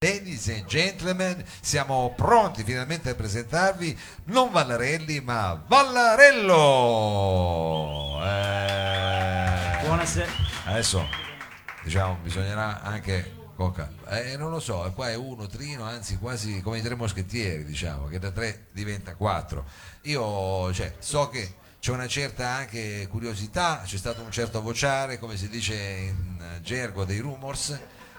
Ladies and gentlemen, siamo pronti finalmente a presentarvi non Vallarelli ma Vallarello. Eh, Buonasera. adesso diciamo bisognerà anche con calma. Eh, non lo so, qua è uno trino, anzi quasi come i tre moschettieri, diciamo, che da tre diventa quattro. Io cioè, so che c'è una certa anche curiosità, c'è stato un certo vociare, come si dice in gergo dei rumors.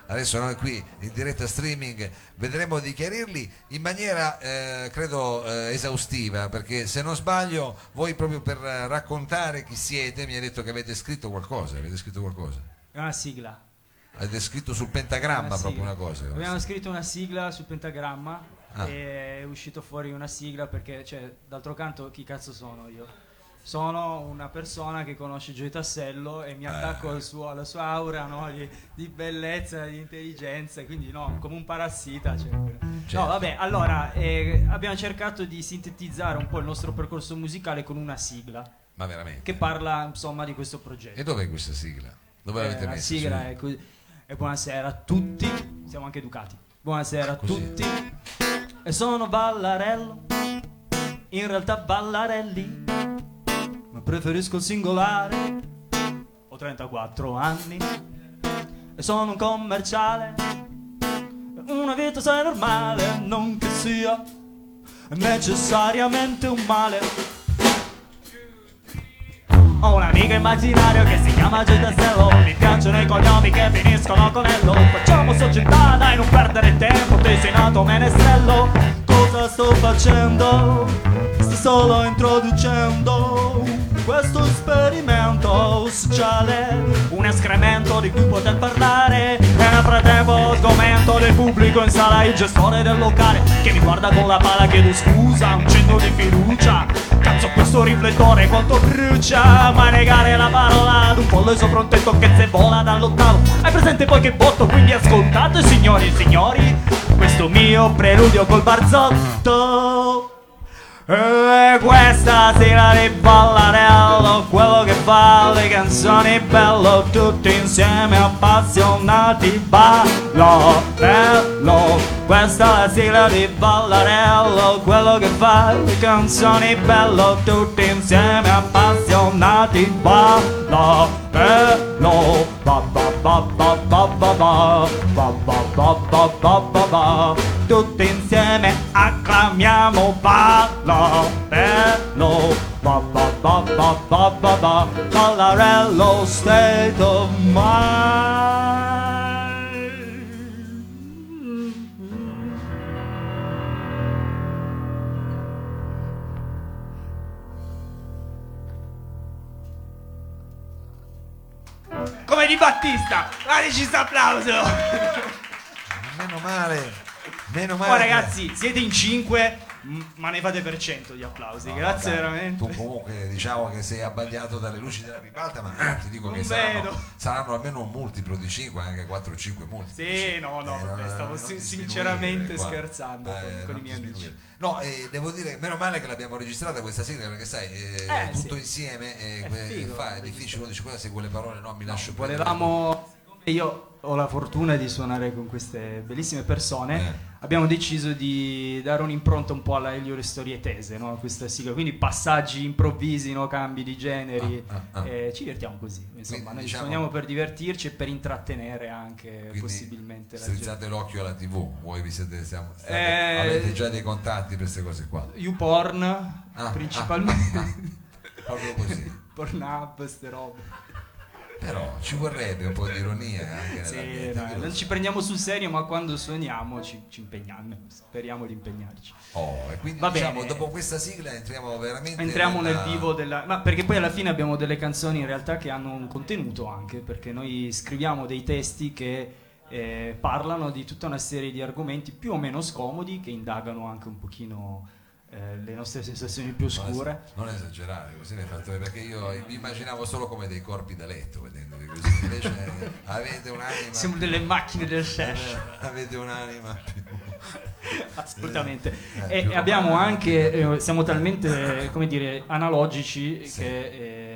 Adesso noi qui in diretta streaming vedremo di chiarirli in maniera eh, credo eh, esaustiva perché se non sbaglio voi proprio per raccontare chi siete mi hai detto che avete scritto qualcosa, avete scritto qualcosa. È una sigla. Avete scritto sul pentagramma Una proprio una cosa. Abbiamo scritto una sigla sul pentagramma Ah. e è uscito fuori una sigla perché, cioè, d'altro canto, chi cazzo sono io? Sono una persona che conosce Gioia Tassello e mi attacco al suo- alla sua aura no, di, di bellezza, di intelligenza, quindi no, come un parassita. cioè, Certo. No, vabbè, allora eh, abbiamo cercato di sintetizzare un po' il nostro percorso musicale con una sigla Ma veramente. che parla insomma di questo progetto. E dov'è questa sigla? Dove Eh, l'avete la messa? sigla Su- è così. E buonasera a tutti. Siamo anche educati. Buonasera a Così. tutti. E sono Ballarello. In realtà Ballarelli. Preferisco il singolare. Ho 34 anni. E sono un commerciale. Una vita sei normale. Non che sia necessariamente un male. Ho un amico immaginario che si chiama Gio Tassello Mi piacciono i cognomi che finiscono con Ello Facciamo società, dai non perdere tempo Te sei nato menestrello Cosa sto facendo? Sto solo introducendo Questo esperimento. Sociale Un escremento di cui poter parlare. E nel frattempo sgomento del pubblico in sala Il gestore del locale Che mi guarda con la pala chiedo scusa Un cenno di fiducia. Cazzo questo riflettore quanto brucia Ma negare la parola ad un pollo sopra un tetto che se vola dall'ottavo. Hai presente poi che botto quindi ascoltate signori e signori Questo mio preludio col barzotto e questa sera di ballarello Quello che fa le canzoni bello Tutti insieme appassionati Ballo, bello Questa è la sigla di ballarello Quello che fa le canzoni bello Tutti insieme appassionati Ballo, bello Ba ba ba ba ba ba ba Ba ba ba ba ba ba ba Tutti insieme acclamiamo Ballo, bello Ba ba ba ba ba ba ba Ballarello state of mind Come di Battista, dateci questo applauso! Meno male, meno male. Oh che- ragazzi, siete in 5, ma ne fate per 100 di applausi. No, Grazie dai, veramente. Tu comunque diciamo che sei abbagliato dalle luci della ribalta, ma ti dico Non che saranno, saranno almeno un multiplo di 5, anche 4 o 5 multipli. Sì, no, no, Eh, vabbè, stavo sinceramente scherzando con- Eh, con non i miei amici. No, eh, devo dire, meno male che l'abbiamo registrata questa sigla perché sai, eh, Eh, tutto sì. insieme eh, È figo, fa, è difficile, uno dice cosa se quelle parole no, mi lascio prendere". Volevamo. Io ho la fortuna di suonare con queste bellissime persone. Eh. Abbiamo deciso di dare un'impronta un po' alla Elio Le Storie Tese, no? questa sigla. Quindi passaggi improvvisi, no? cambi di generi. Ah, ah, ah. Eh, ci divertiamo così. Insomma, Quindi, noi diciamo- suoniamo per divertirci e per intrattenere anche possibilmente la gente. strizzate l'occhio alla tv, voi vi siete, siamo, state- Eh, avete già dei contatti per queste cose qua. YouPorn, Ah, principalmente. ah, ah, proprio così. Pornhub, ste robe. Però ci vorrebbe un po' di ironia anche Sì, no, non ci prendiamo sul serio, ma quando suoniamo ci, ci impegniamo. Speriamo di impegnarci. Oh, e quindi Va diciamo, bene. dopo questa sigla entriamo veramente Entriamo nella- nel vivo della. Ma perché poi alla fine abbiamo delle canzoni in realtà che hanno un contenuto anche, perché noi scriviamo dei testi che eh, parlano di tutta una serie di argomenti più o meno scomodi, che indagano anche un pochino eh, le nostre sensazioni più Non es- oscure. Non esagerare, così ne hai fatto perché io mi immaginavo solo come dei corpi da letto vedendoli così. Invece avete un'anima. Siamo più- delle macchine del sesh. Avete un'anima più. Assolutamente. Eh, e abbiamo anche, eh, siamo talmente, come dire, analogici Sì. che eh,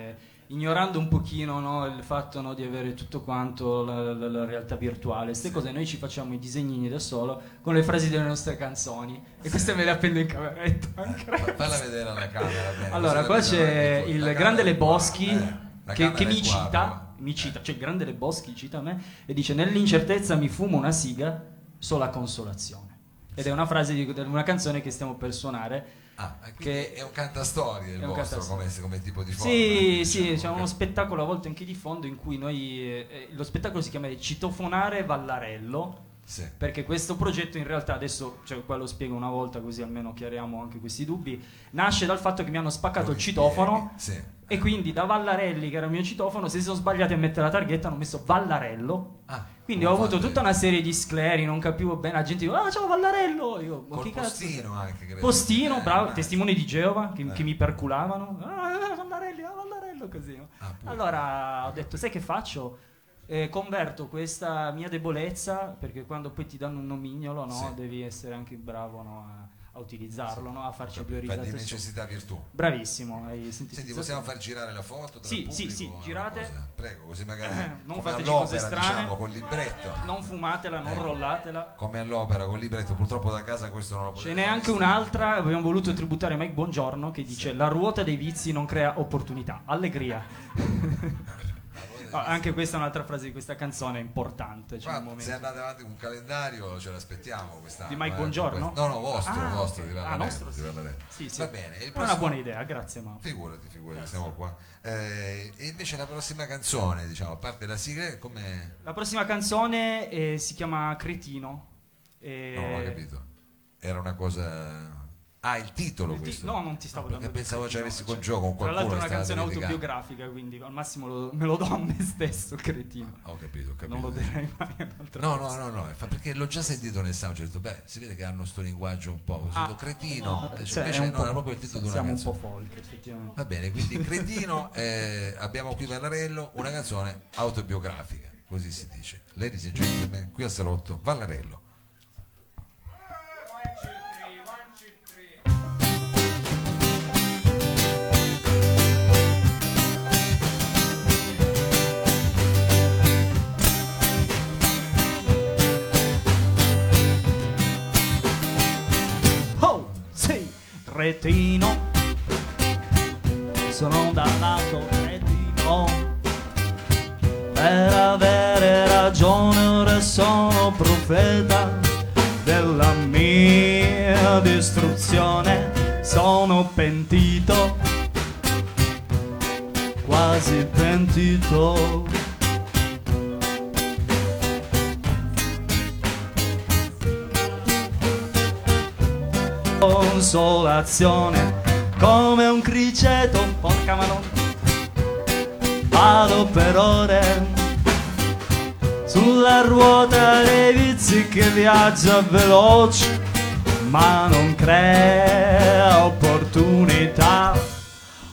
ignorando un pochino no, il fatto no, di avere tutto quanto la, la- la realtà virtuale, queste cose noi ci facciamo i disegnini da solo con le frasi delle nostre canzoni e queste me le appendo in cameretta anche Fa- Falla vedere alla camera. bene, allora, qua c'è il grande Le Boschi eh, che, che mi cita, mi cita, cioè il grande Le Boschi cita me e dice nell'incertezza mi fumo una siga, sola consolazione. Ed è una frase di di una canzone che stiamo per suonare. Ah, che- è un cantastorie il vostro come, come tipo di forma. Sì, sì, diciamo, c'è uno ok. spettacolo a volte anche di fondo in cui noi... eh, lo spettacolo si chiama Citofonare Vallarello. Sì. Perché questo progetto in realtà adesso, cioè qua lo spiego una volta così almeno chiariamo anche questi dubbi, nasce dal fatto che mi hanno spaccato il citofono Sì. E quindi da Vallarelli, che era il mio citofono, se si sono sbagliati a mettere la targhetta hanno messo Vallarello. Ah, Quindi ho avuto tutta una serie di scleri, non capivo bene, la gente diceva, ah ciao Vallarello! Io, ma chi cazzo? postino anche, credo. Postino, Eh, bravo, eh. testimoni di Geova che, Eh. che mi perculavano. Ah, Vallarelli, ah, Vallarello, così. Ah, allora ho detto, sai che faccio? Eh, converto questa mia debolezza, perché quando poi ti danno un nomignolo, no, Sì. devi essere anche bravo no, a, utilizzarlo, no, a farci due Fa di necessità virtù. Bravissimo, hai sentito? Senti, possiamo far girare la foto? Tra Sì, sì, sì, girate. Prego, così magari Non come fateci cose strane. diciamo, col libretto. Non fumatela, non Eh. rollatela. Come all'opera col libretto, purtroppo da casa questo non lo potete Ce n'è anche un'altra, abbiamo voluto tributare Mike Buongiorno che dice la ruota dei vizi non crea opportunità, allegria. Ah, anche questa è un'altra frase di questa canzone importante. Un Ma se andate avanti con un calendario ce l'aspettiamo quest'anno. Di Mike eh, Buongiorno? No, no, vostro, Ah, vostro, ok. di Ah, nostro, sì. Sì, sì. Va bene. il È una prossimo- buona idea, grazie Mao. Figurati, figurati, siamo qua. Eh, e invece la prossima canzone, diciamo, a parte la sigla, come... La prossima canzone eh, si chiama Cretino. Eh, Non ho capito. Era una cosa... Ah, il titolo il ti- questo. no, non ti stavo No, dando pensavo ci avessi cioè, col gioco con Tra qualcuno. l'altro è una canzone autobiografica, quindi al massimo lo- me lo do a me stesso, Cretino. Ho capito, ho capito. Non lo direi mai a un'altra No, no, no, no, perché l'ho già sentito nel sound, ho detto, beh, si vede che hanno sto linguaggio un po' Ah, detto, cretino, Cioè, invece no, era proprio il titolo di una Siamo un canzone. po' folk, effettivamente. Va bene, quindi Cretino, eh, abbiamo qui Vallarello, una canzone autobiografica, così si dice. Ladies and gentlemen, qui al salotto, Vallarello. Cretino. Sono dal lato cretino. Per avere ragione ora sono profeta della mia distruzione. Sono pentito, quasi pentito. Consolazione come un criceto, porca madonna. Vado per ore sulla ruota dei vizi che viaggia veloce, ma non crea opportunità.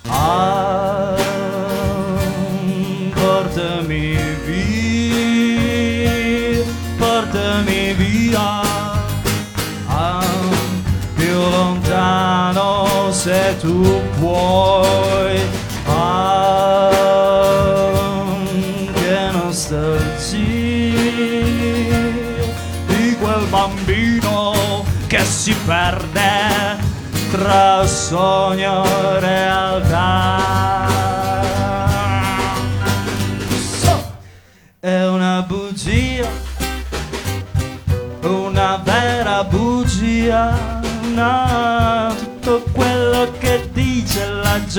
Ah, tu puoi ah, che nostalgia di quel bambino che si perde tra sogno e realtà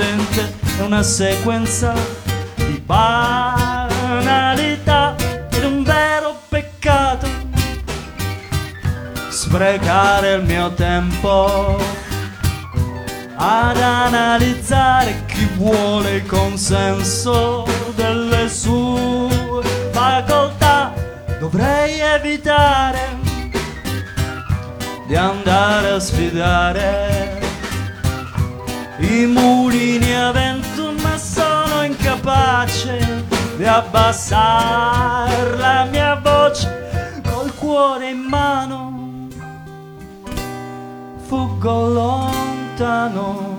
la gente è una sequenza di banalità ed un vero peccato. Sprecare il mio tempo ad analizzare chi vuole il consenso delle sue facoltà. Dovrei evitare di andare a sfidare i mulini a vento, ma sono incapace di abbassare la mia voce col cuore in mano. Fuggo lontano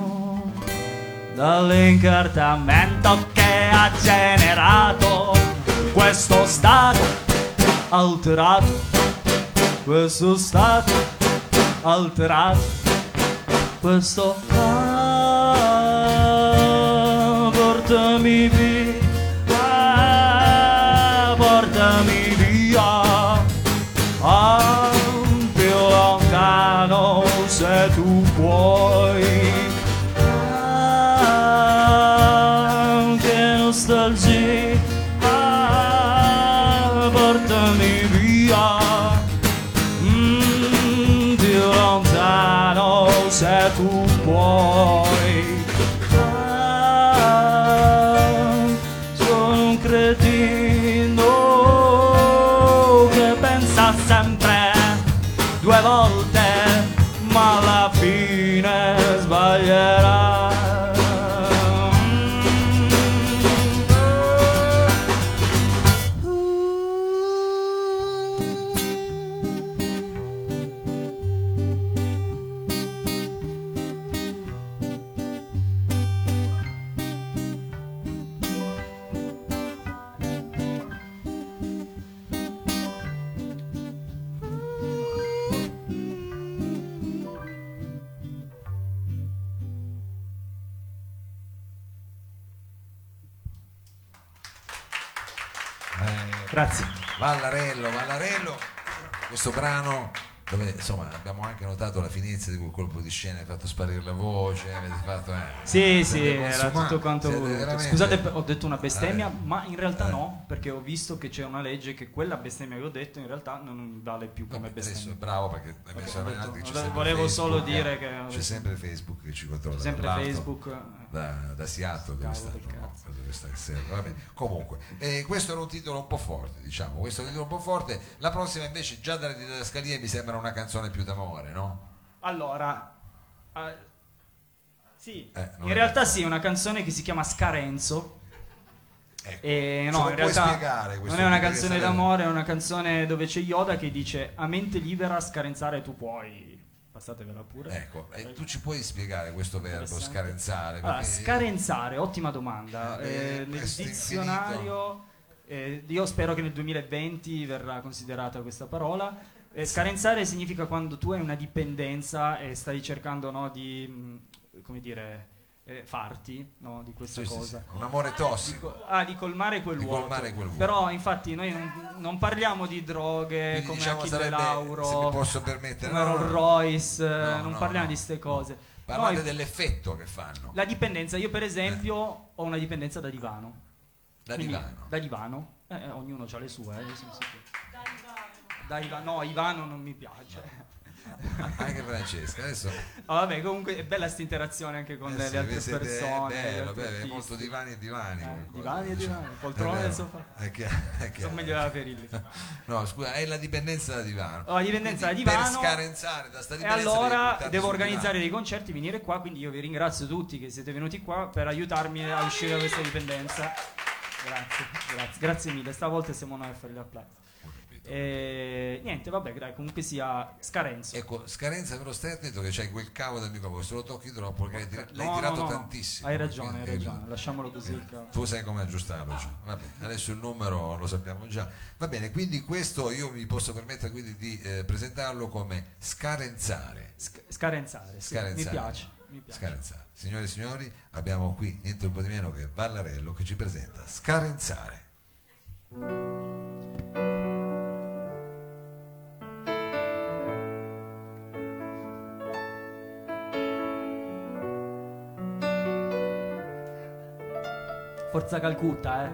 dall'incartamento che ha generato questo stato alterato, questo stato alterato, questo ah, samimi Grazie. Vallarello, Vallarello, questo brano dove insomma abbiamo anche notato la finezza di quel colpo di scena, hai fatto sparire la voce, avete fatto... Eh, Sì, siete sì, era tutto quanto veramente- Scusate, ho detto una bestemmia, Eh. ma in realtà Eh. no, perché ho visto che c'è una legge che quella bestemmia che ho detto in realtà non vale più come Vabbè, adesso bestemmia. bravo perché hai messo ho avanti detto- c'è volevo- sempre volevo solo Facebook, dire eh. che- c'è sempre Facebook che ci controlla Sempre dall'alto, Facebook. eh. da, da Seattle dove Cavolo sta, del no? dove sta che serve. Va bene. comunque eh, questo era un titolo un po' forte diciamo questo è un titolo un po' forte la prossima invece già dalle didascalie mi sembra una canzone più d'amore no? Allora, eh, sì, Eh, in realtà canzone. sì, è una canzone che si chiama Scarenzo. Ecco. E no, in realtà non è una canzone d'amore, è una canzone dove c'è Yoda che dice a mente libera scarenzare tu puoi. Passatevela pure. ecco e tu ci puoi spiegare questo verbo scarenzare Allora, perché- scarenzare, ottima domanda. Eh, Eh, nel dizionario, eh, io spero che nel 2020 verrà considerata questa parola. Eh, scarenzare significa quando tu hai una dipendenza e stai cercando no, di, mh, come dire, eh, farti no, di questa Sì, sì, cosa. sì, un amore tossico Dico- ah, di colmare quel Di vuoto. colmare quel vuoto. Però infatti noi non, non parliamo di droghe Quindi, come diciamo, Achille sarebbe, Lauro, se mi posso permettere come no, Rolls. Royce, eh, No, non no, parliamo di queste cose. parlate Noi- dell'effetto che fanno la dipendenza, io per esempio ho una dipendenza da divano. da Quindi, divano Da divano. Eh, eh, ognuno ha le sue, eh. Da divano. No, Ivano non mi piace. anche Francesca adesso Ah, vabbè, comunque è bella questa interazione anche con eh le sì, altre siete- persone. è bello, bello, è molto divani e divani Eh, qualcosa, divani e diciamo. divani, poltrone e sofà. Sono meglio della Ferilli. no scusa è la dipendenza da divano Ho la dipendenza da Quindi divano. per scarenzare da sta E dipendenza devi allora devo organizzare divano. dei concerti, venire qua, quindi io vi ringrazio tutti che siete venuti qua per aiutarmi a uscire da questa dipendenza. Grazie, grazie, grazie mille. Stavolta siamo noi a fare gli applausi. E niente, vabbè, dai, comunque sia Scarenzo. ecco scarenza però stai attento che c'hai quel cavo del microfono se lo tocchi troppo perché l'hai, No, l'hai no, tirato no, no. tantissimo Hai ragione, hai ragione, lasciamolo così. cavolo. tu sai come aggiustarlo già. Vabbè, adesso il numero lo sappiamo già va bene quindi questo io mi posso permettere quindi di eh, presentarlo come scarenzare Sc- scarenzare, sì, Scarenzare. mi piace. Mi piace. Scarenzare. Signore e signori, abbiamo qui niente un po' di meno che Vallarello che ci presenta Scarenzare. Forza Calcutta, eh.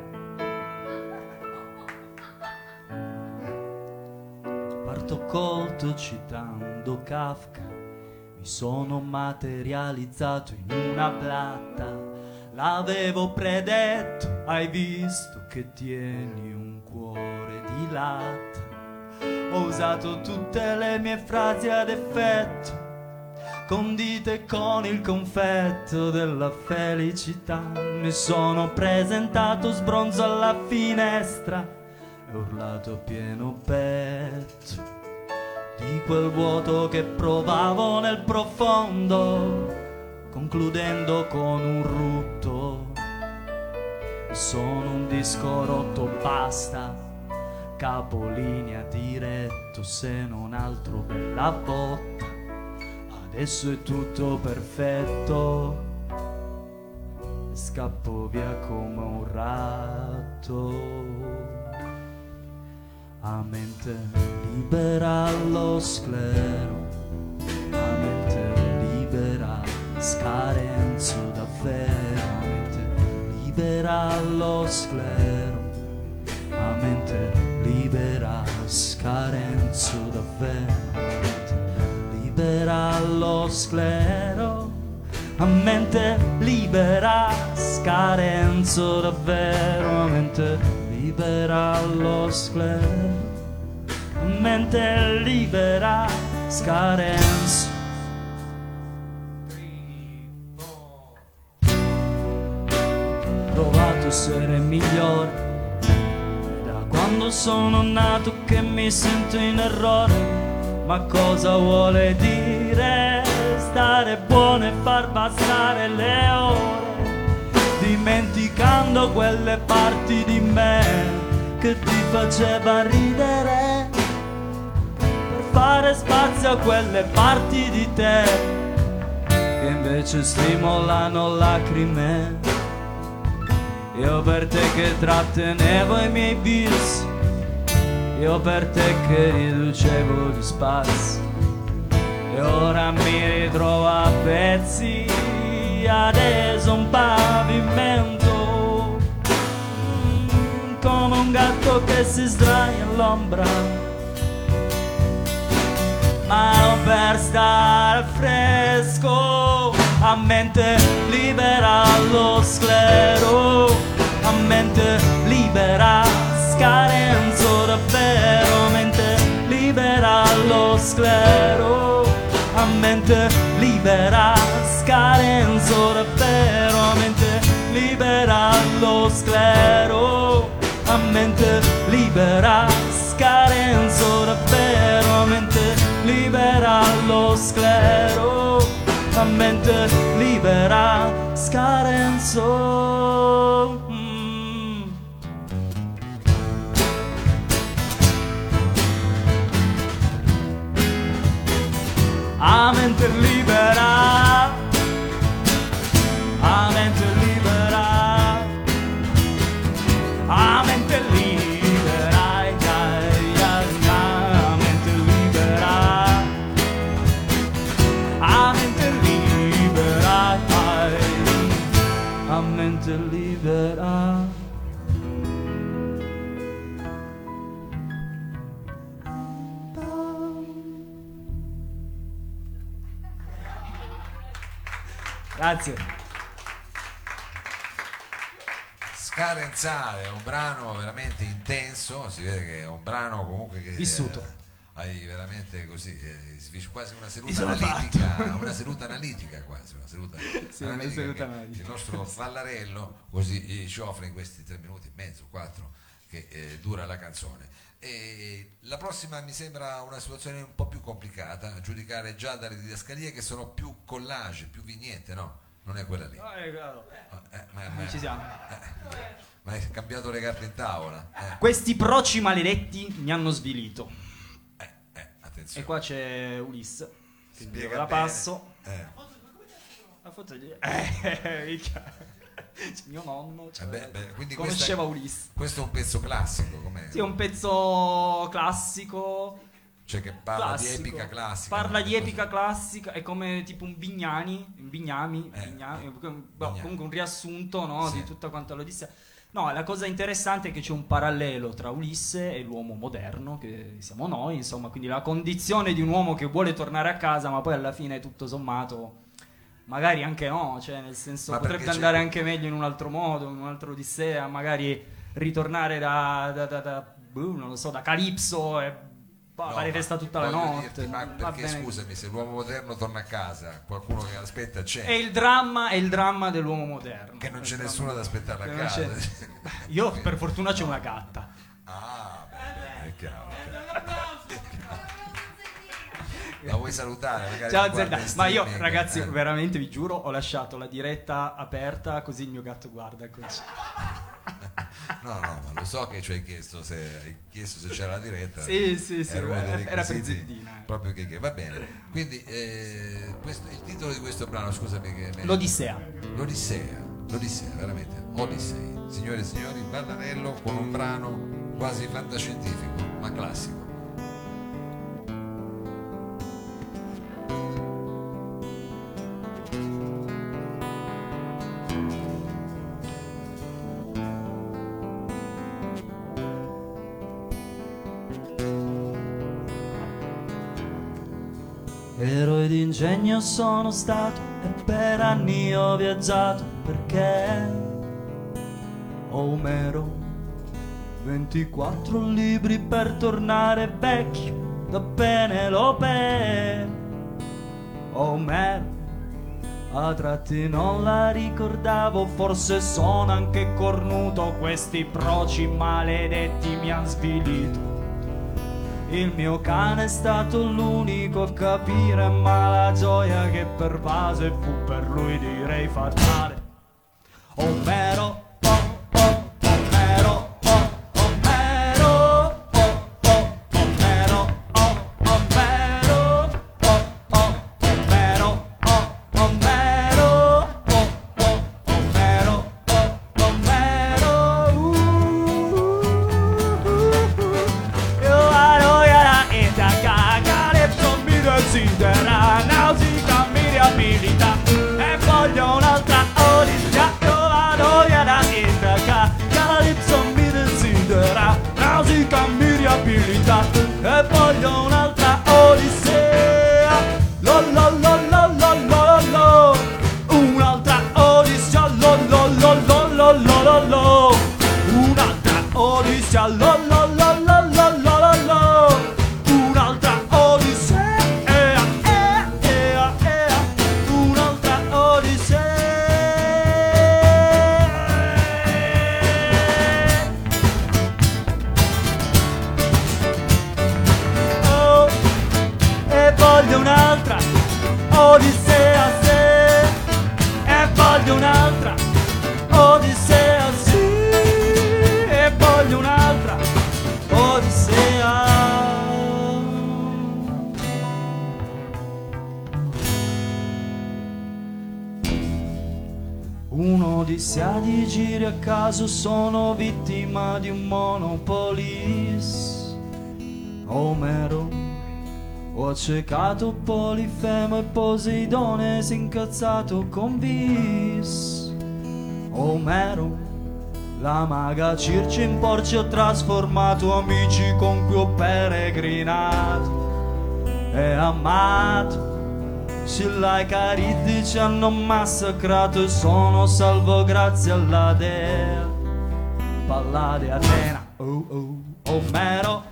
Parto colto citando Kafka, mi sono materializzato in una blatta. L'avevo predetto, hai visto che tieni un cuore di latta. Ho usato tutte le mie frasi ad effetto condite con il confetto della felicità. Mi sono presentato sbronzo alla finestra e urlato pieno petto di quel vuoto che provavo nel profondo, concludendo con un rutto. Sono un disco rotto, basta. Capolinea diretto, se non altro bella botta. Adesso è tutto perfetto. Scappo via come un ratto. A mente libera lo sclero, a mente libera scarenzo davvero, a mente libera lo sclero, a mente libera scarenzo davvero, libera lo sclero, a mente libera scarenzo davvero, a mente libera lo sclero, a mente libera scarenzo. provato essere migliore da quando sono nato che mi sento in errore ma cosa vuole dire stare buono e far passare le ore dimenticando quelle parti di me che ti faceva ridere per fare spazio a quelle parti di te che invece stimolano lacrime. Io per te che trattenevo i miei bis io per te che riducevo gli spazi ora mi ritrovo a pezzi adesso un pavimento. Come un gatto che si sdraia all'ombra. Ma non per stare fresco a mente libera lo sclero. A mente libera scarenzo davvero mente libera lo sclero a mente libera scarenzo davvero a mente libera lo sclero. A mente libera scarenzo davvero a mente libera lo sclero. A mente libera scarenzo a mente Grazie. Scarenzale, è un brano veramente intenso, si vede che è un brano comunque che... Vissuto. eh, hai veramente così, eh, quasi una seduta analitica, una seduta analitica quasi, una seduta Sì, una analitica seduta che analitica. il nostro Fallarello così eh, ci offre in questi tre minuti e mezzo, quattro, che eh, dura la canzone. E la prossima mi sembra una situazione un po' più complicata, a giudicare già dalle didascalie che sono più collage, più vignette, no? Non è quella lì. Eh, ma, ma- Ci siamo. ma hai cambiato le carte in tavola. Eh, Questi proci maledetti mi hanno svilito. eh, eh, attenzione. E qua c'è Ulisse. Spiega la bene. passo. Eh, La foto di... Eh, mio nonno. cioè, eh beh, beh, conosceva questa- Ulisse. questo è un pezzo classico, com'è? Sì, è un pezzo classico. Cioè che parla classico. di epica classica. Parla no? di epica classica, è come tipo un Bignani, un Bignami, Eh, Bignami, eh, boh, Bignami. comunque un riassunto no, Sì. di tutta quanta l'Odissea. No, la cosa interessante è che c'è un parallelo tra Ulisse e l'uomo moderno, che siamo noi, insomma, quindi la condizione di un uomo che vuole tornare a casa, ma poi alla fine tutto sommato magari anche no, cioè nel senso Ma potrebbe andare anche meglio in un altro modo, in un'altra Odissea, magari ritornare da, da, da, da- boh, non lo so, da Calipso e boh, No, fare festa tutta la notte. dirti, ma perché scusami, se l'uomo moderno torna a casa, qualcuno che aspetta c'è. È il dramma, è il dramma dell'uomo moderno. Che non c'è nessuno ad aspettarla a casa. Io per fortuna c'è una gatta. Ah, beh, è chiaro. La vuoi salutare? Ciao in Ma io ragazzi, eh. veramente vi giuro, ho lasciato la diretta aperta così il mio gatto guarda. eccoci. No, no, ma lo so che ci hai chiesto se, hai chiesto se c'era la diretta. Sì, sì, sì, Era era per Zeddina. eh. Proprio che, che va bene. Quindi eh, questo- il titolo di questo brano, scusami che me- L'Odissea. L'Odissea, l'Odissea, veramente, Odissei. Signore e signori, Ballarello con un brano quasi fantascientifico, ma classico. D'ingegno sono stato e per anni ho viaggiato perché Omero 24 libri per tornare vecchio da Penelope Omero a tratti non la ricordavo, forse sono anche cornuto, questi proci maledetti mi han svilito. Il mio cane è stato l'unico a capire, ma la gioia che pervase fu per lui direi fatale. Omero, Di giri a caso sono vittima di un monopolis Omero ho accecato Polifemo e Poseidone si incazzato con Vis. Omero la maga Circe in porci ho trasformato amici con cui ho peregrinato. E amato Silla e Cariddi ci hanno massacrato e sono salvo grazie alla dea Pallade Atena. Oh oh. Omero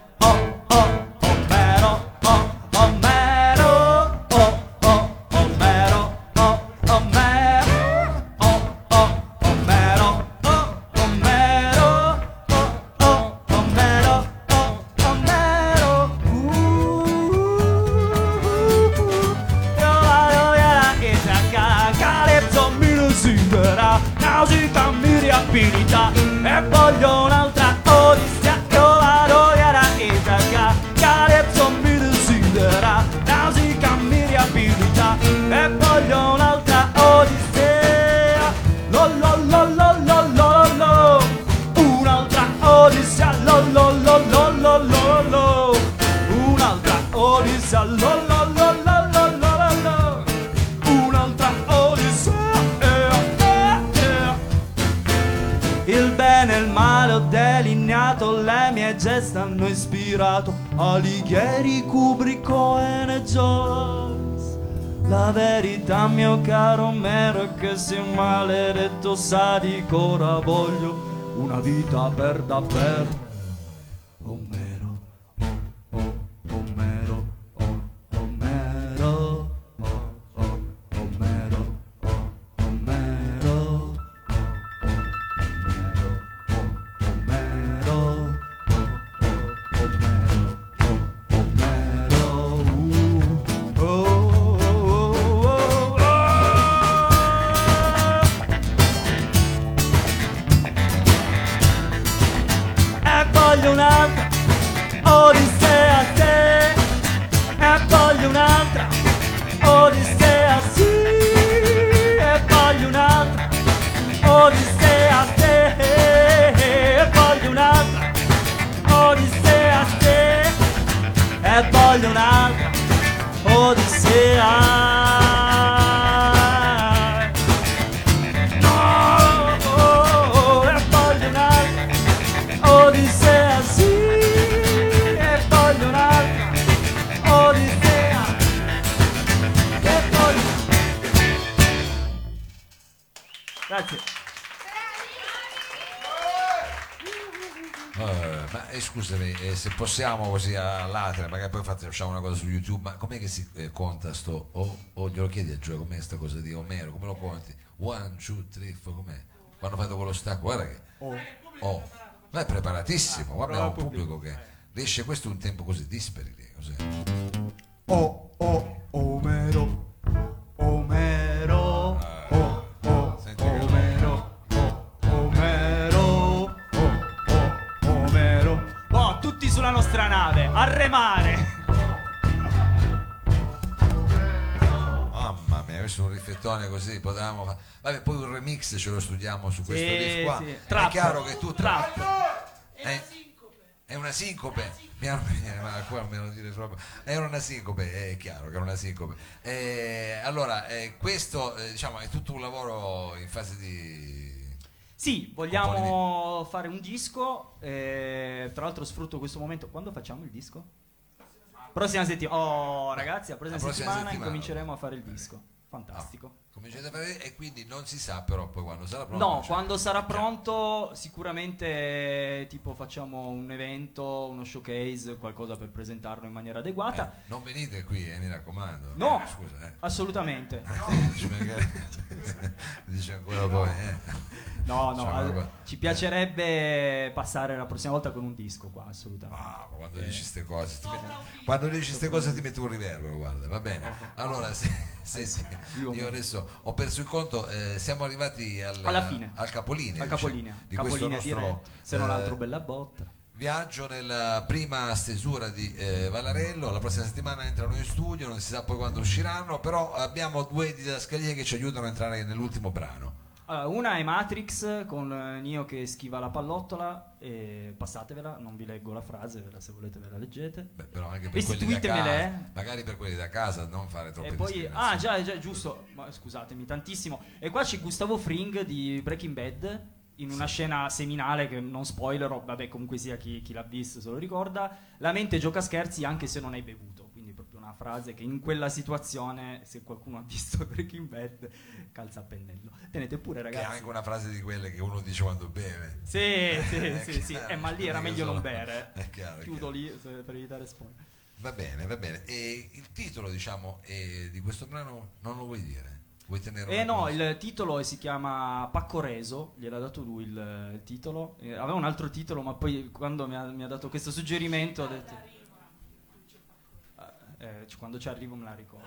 ancora voglio una vita per davvero. Oh. Grazie. Eh, ma eh, scusami, eh, se possiamo così all'altra, magari poi fate- facciamo una cosa su YouTube, ma com'è che si eh, conta sto? O, o glielo chiedi a Gioia, com'è sta cosa di Omero, come lo conti? One, two, three, four, com'è? Quando fate quello stacco, guarda che... Oh, ma è preparatissimo, qua abbiamo un pubblico che riesce, questo è un tempo così disperi. così. Oh, oh, Omero, Omero, sulla nostra nave, a remare. Mamma mia, questo è un riflettone così, potevamo fa- Vabbè, poi un remix ce lo studiamo su questo Sì, riff qua. sì. È Trap. chiaro che tu Trap. È, è una sincope, piano piano, ma qua non me lo dire troppo. È una sincope, è chiaro che è una sincope. Eh, allora, eh, questo eh, diciamo è tutto un lavoro in fase di. Sì, vogliamo fare un disco. eh, tra l'altro sfrutto questo momento. Quando facciamo il disco? Prossima settimana. Oh, ragazzi, la prossima, La prossima settimana, settimana. incominceremo a fare il disco. Fantastico. Cominciate a fare e quindi non si sa però poi quando sarà pronto. No, c'è. quando sarà pronto sicuramente tipo facciamo un evento, uno showcase, qualcosa per presentarlo in maniera adeguata. Eh, non venite qui, eh, mi raccomando. No. Eh, scusa, eh. Assolutamente. Dice ancora poi, eh. No, no, Cioè, al- ci piacerebbe passare la prossima volta con un disco qua, assolutamente. Ah, ma quando dici queste cose, ti metti- quando dici queste cose ti metti un riverbero, guarda, va bene. Allora, se, se- se- Io- io ho perso il conto, eh, siamo arrivati al, Alla fine. al capolinea, Al diciamo, capolinea, di capolinea questo nostro diretto, se non eh, altro bella botta. viaggio nella prima stesura di eh, Valarello. La prossima settimana entrano in studio, non si sa poi quando usciranno, però abbiamo due didascalie che ci aiutano a entrare nell'ultimo brano. Allora, una è Matrix con eh, Neo che schiva la pallottola e passatevela, non vi leggo la frase, la- se volete ve la leggete. Beh, però anche per quelli da casa, eh. magari per quelli da casa, non fare troppe E poi, ah già, già, giusto, ma scusatemi tantissimo. E qua c'è Gustavo Fring di Breaking Bad in una scena seminale che non spoilerò, vabbè comunque sia chi, chi l'ha visto se lo ricorda. La mente gioca scherzi anche se non hai bevuto. Una frase che in quella situazione, se qualcuno ha visto Breaking Bad, calza a pennello. Tenete pure Che è ragazzi. anche una frase di quelle che uno dice quando beve. Sì, sì, È sì, sì. chiaro, Eh, ma lì era non è meglio non sono- bere. È chiaro, è Chiudo lì se- per evitare spoiler. Va bene, va bene. E il titolo, diciamo, eh, di questo brano non lo vuoi dire? Vuoi tenere Eh no, cosa? il titolo si chiama Pacco Reso, gliel'ha dato lui il, il titolo. Eh, aveva un altro titolo, ma poi quando mi ha, mi ha dato questo suggerimento ho detto... Eh, quando ci arrivo me la ricordo.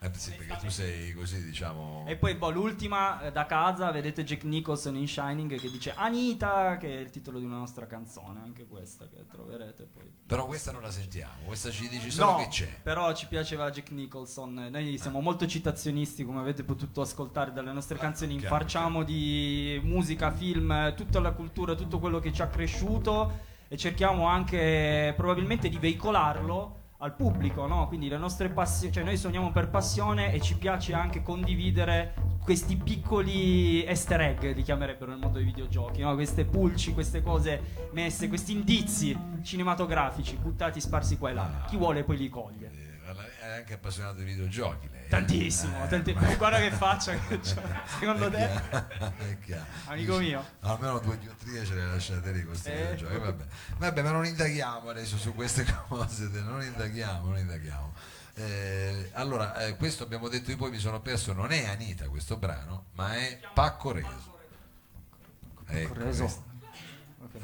Eh, sì, perché tu sei così, diciamo... E poi boh, l'ultima eh, da casa, vedete Jack Nicholson in Shining che dice Anita, che è il titolo di una nostra canzone, anche questa che troverete poi. Però questa non la sentiamo, questa ci dici solo No, che c'è. però ci piaceva Jack Nicholson. Noi siamo molto citazionisti, come avete potuto ascoltare dalle nostre canzoni. chiaro, Infarciamo di musica, film, tutta la cultura, tutto quello che ci ha cresciuto e cerchiamo anche probabilmente di veicolarlo al pubblico, no? Quindi le nostre passioni, cioè noi sogniamo per passione e ci piace anche condividere questi piccoli easter egg, li chiamerebbero nel mondo dei videogiochi, no? Queste pulci, queste cose messe, questi indizi cinematografici buttati sparsi qua e là. Chi vuole poi li coglie. È anche appassionato di videogiochi lei. eh? Tantissimo, Eh, tanti- ma- guarda che faccia che. Secondo te? Amico mio. Almeno due diottrie ce le lasciate lì questi Eh. videogiochi. Vabbè. Vabbè, ma non indaghiamo adesso su queste cose, non indaghiamo, non indaghiamo. Eh, allora, eh, questo abbiamo detto io poi mi sono perso, non è Anita questo brano, ma è Pacco Reso. Ecco, Reso. questo.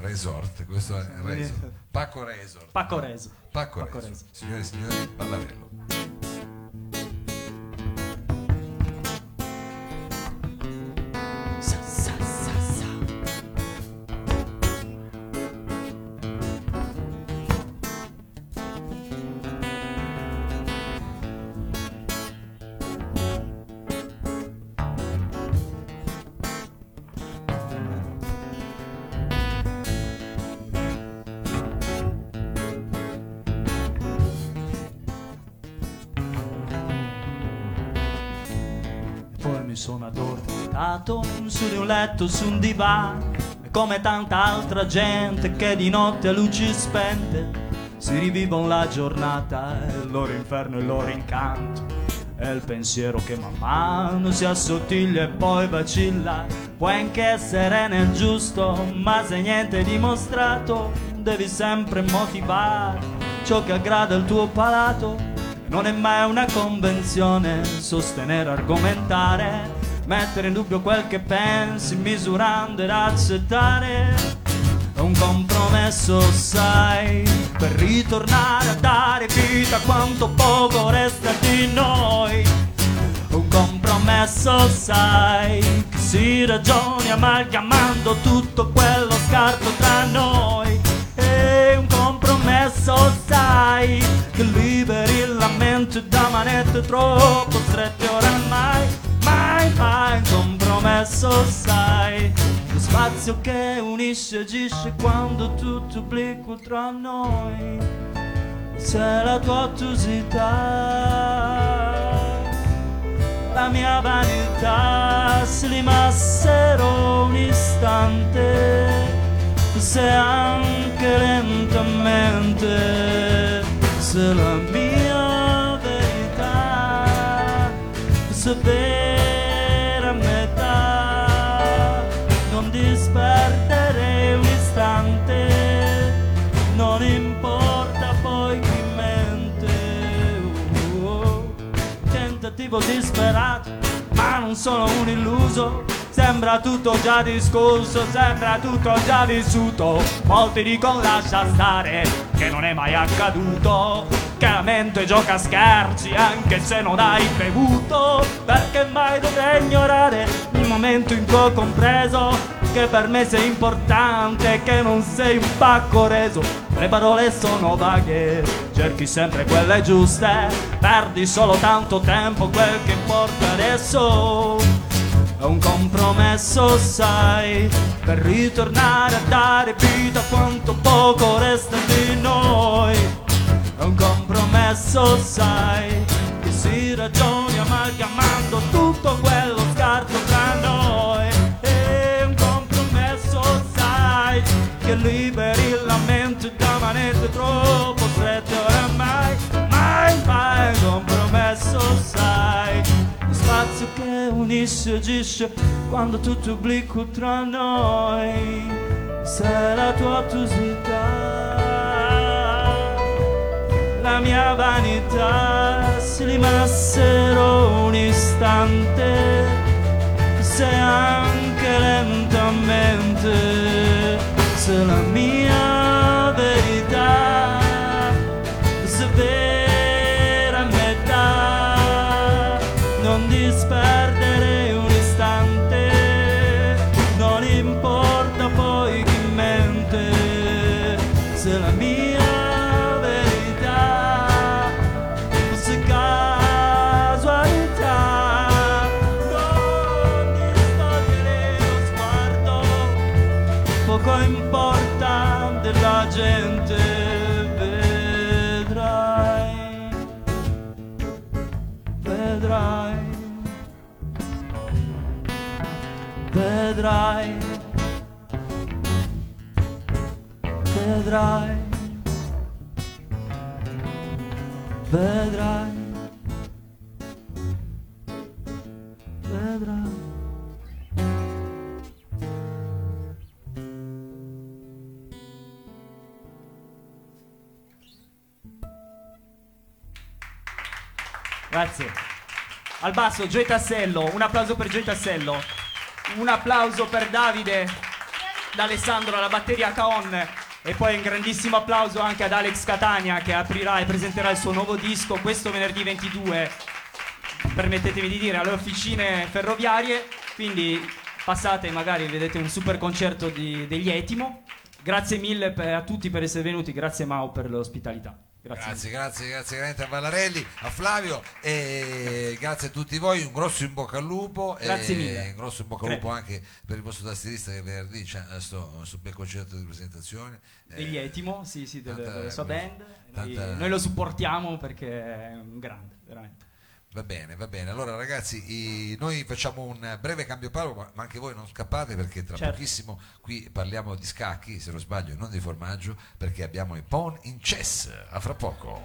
Resort, questo è Resort. Pacco Resort. Pacco Reso. Pacco, Pacco Reso. Reso. Signore e signori, Ballarello. Suonatore dato su di un letto, su un divano, e come tanta altra gente che di notte a luci spente si rivivono la giornata, e il loro inferno e il loro incanto. È il pensiero che man mano si assottiglia e poi vacilla. Puoi anche essere nel giusto, ma se niente è dimostrato, devi sempre motivare ciò che aggrada il tuo palato. Non è mai una convenzione sostenere, argomentare, mettere in dubbio quel che pensi, misurando ed accettare. Un compromesso, sai, per ritornare a dare vita a quanto poco resta di noi. Un compromesso, sai, che si ragioni amalgamando tutto quello scarto tra noi. E un compromesso, sai, che liberi la mente da manette troppo strette oramai. Mai un compromesso, sai, lo spazio che unisce e agisce quando tutto obliquo tra noi. Se la tua ottusità la mia vanità si limassero un istante, se anche lentamente, se la mia verità fosse vera non disperdere un istante, non importa poi chi mente. Oh, oh tentativo disperato, ma non sono un illuso. Sembra tutto già discusso, sembra tutto già vissuto. Molti dicono lascia stare, che non è mai accaduto. Che la mente gioca a scherzi anche se non hai bevuto. Perché mai dovrei ignorare il momento in cui ho compreso che per me sei importante, che non sei un pacco reso. Le parole sono vaghe, cerchi sempre quelle giuste, perdi solo tanto tempo, quel che importa adesso. È un compromesso, sai, per ritornare a dare vita a quanto poco resta di noi. È un compromesso, sai, che si ragioni amalgamando tutto quello che liberi la mente da manette troppo strette oramai. Mai, mai compromesso, sai, lo spazio che unisce agisce quando tutto obliquo tra noi. Se la tua ottusità la mia vanità si limassero un istante, se anche se la mia Grazie. Al basso, Gioia Tassello, un applauso per Gioia Tassello. Un applauso per Davide, da Alessandro alla batteria Caon. E poi un grandissimo applauso anche ad Alex Catania che aprirà e presenterà il suo nuovo disco questo venerdì 22. Permettetemi di dire, alle officine ferroviarie. Quindi passate, magari vedete un super concerto di- degli Etimo. Grazie mille per- a tutti per essere venuti, grazie Mao per l'ospitalità. Grazie. Grazie, grazie, grazie veramente a Vallarelli, a Flavio e grazie a tutti voi, un grosso in bocca al lupo Grazie e mille. un grosso in bocca al lupo anche per il vostro tastierista che venerdì c'è sto, sto bel concerto di presentazione. Degli Eh, Etimo, sì, sì, tanta- della sua band. Noi, tanta- noi lo supportiamo perché è un grande, veramente. Va bene, va bene. Allora ragazzi, i- noi facciamo un breve cambio palo, ma ma anche voi non scappate perché tra Certo. pochissimo qui parliamo di scacchi, se non sbaglio, e non di formaggio, perché abbiamo i Pon in Chess. A fra poco.